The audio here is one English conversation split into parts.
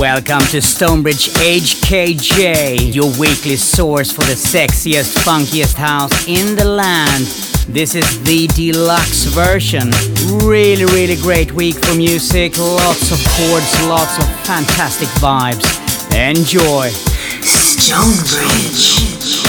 Welcome to Stonebridge HKJ, your weekly source for the sexiest, funkiest house in the land. This is the deluxe version. Really, really great week for music. Lots of chords, lots of fantastic vibes. Enjoy. Stonebridge.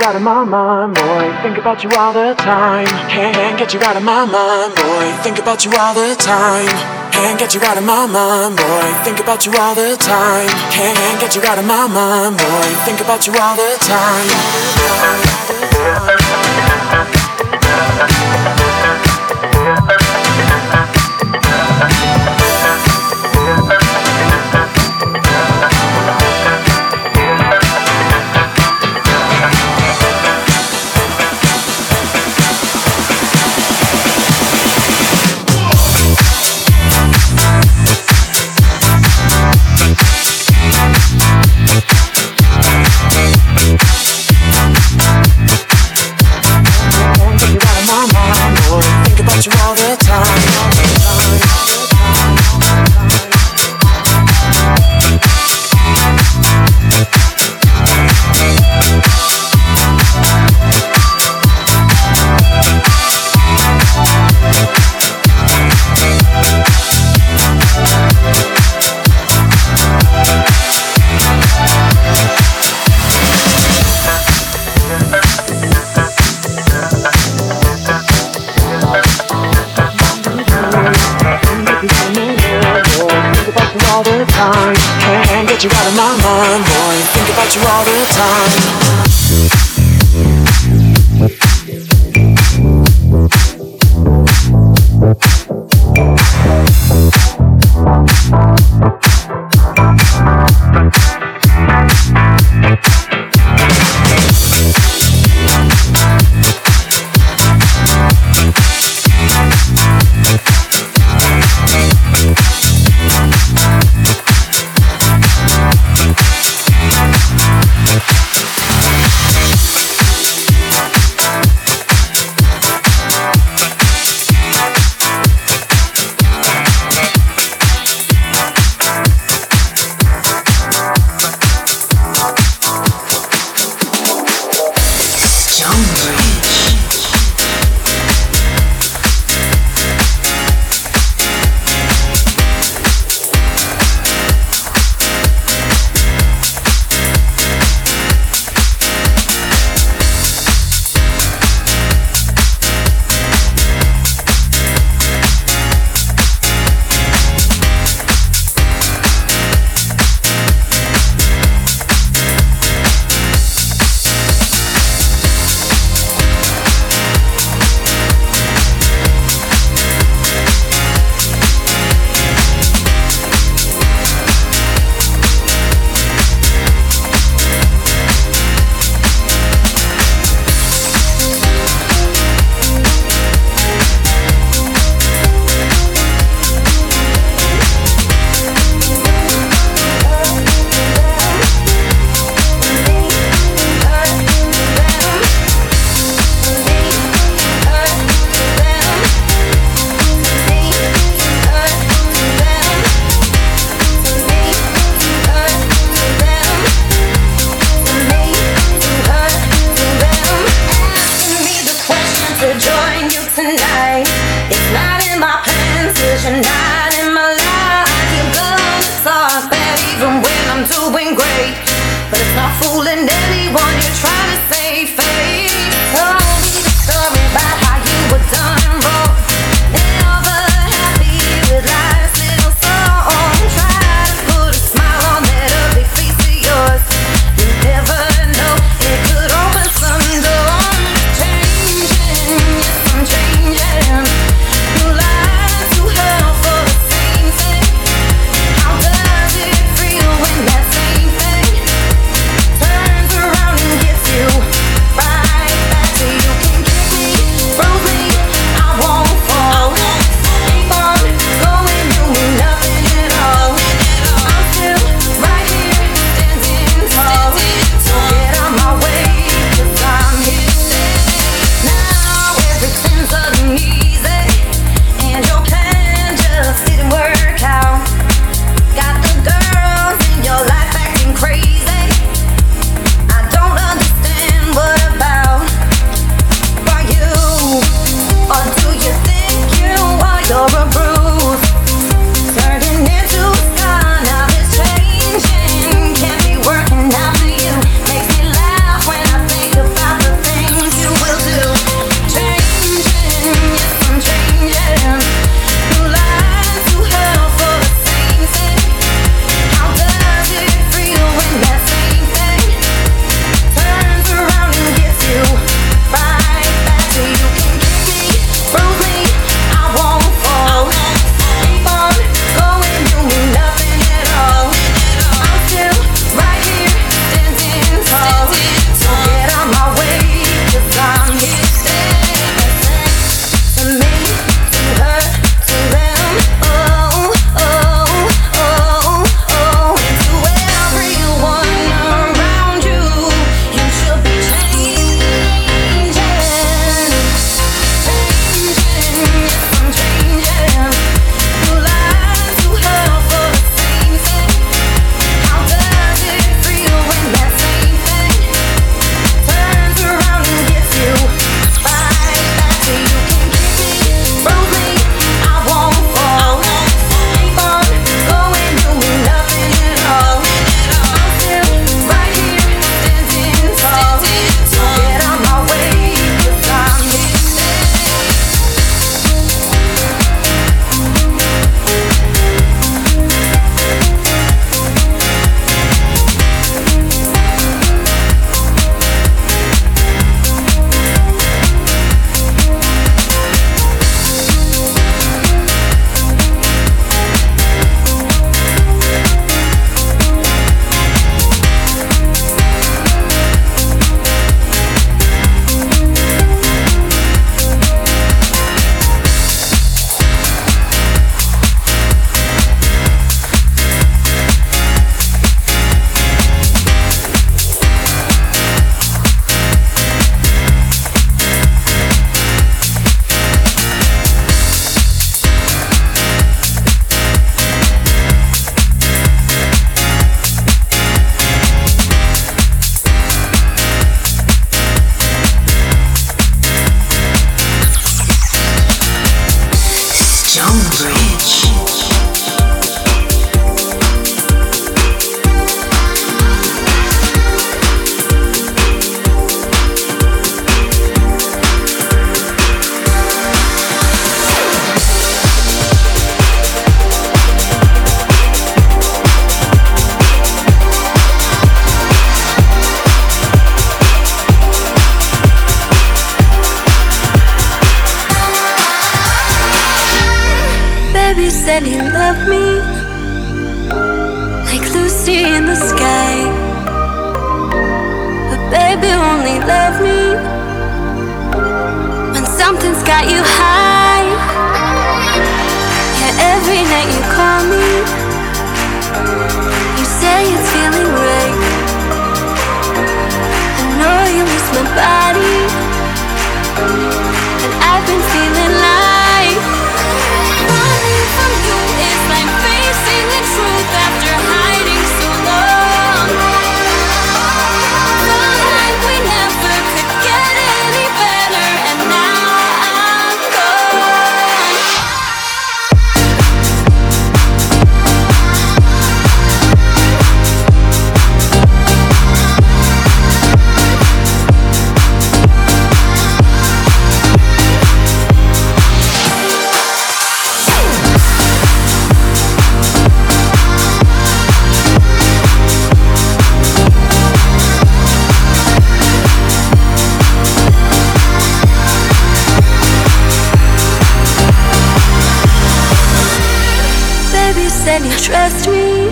You out of my mind, boy. Think about you all the time. Can't get you out of my mind, boy. Think about you all the time. Can't get you out of my mind, boy. Think about you all the time. Can't get you out of my mind, boy. Think about you all the time. tonight. you trust me?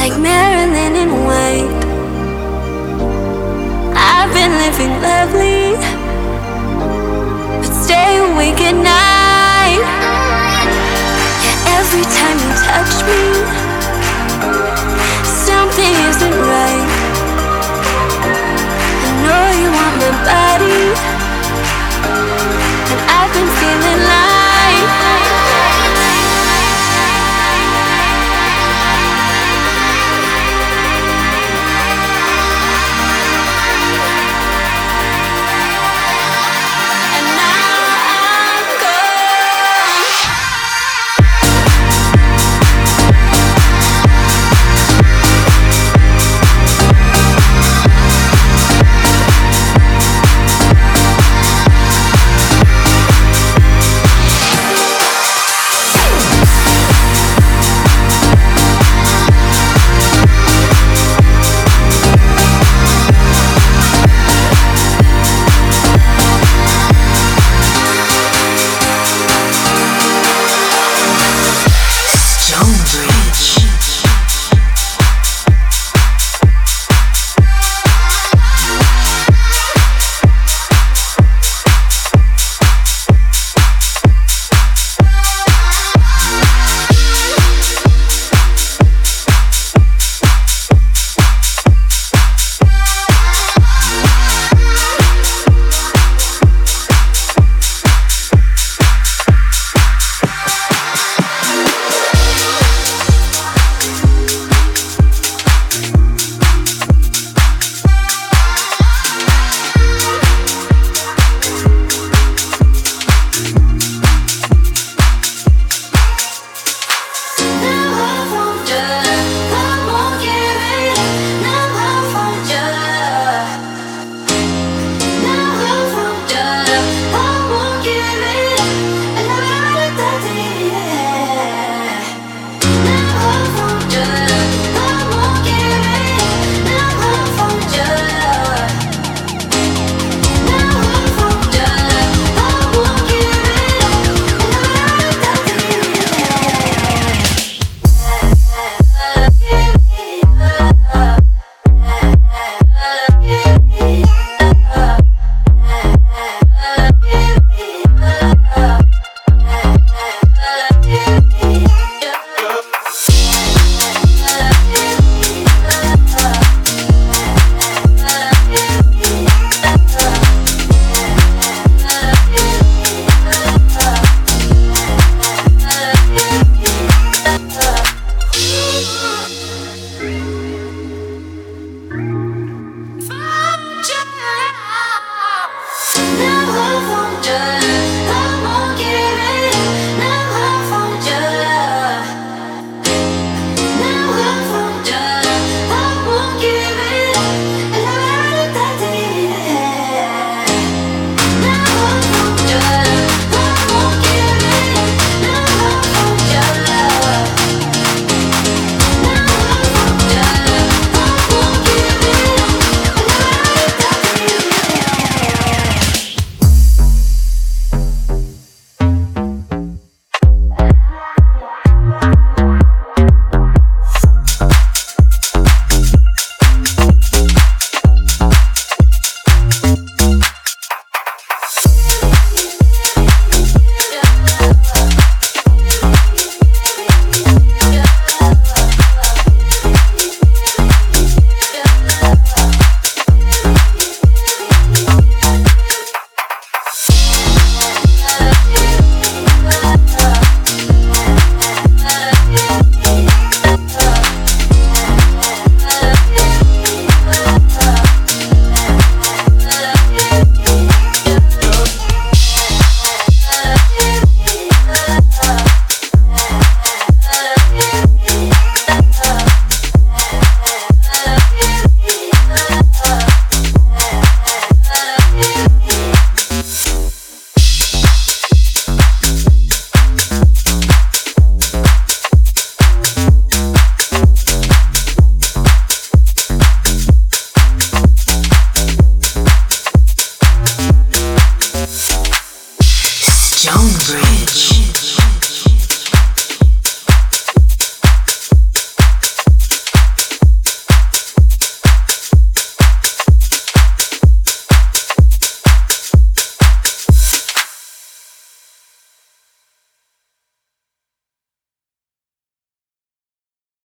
Like Marilyn in white. I've been living lovely, but stay awake at night. Yeah, every time you touch me, something isn't right. I know you want my body.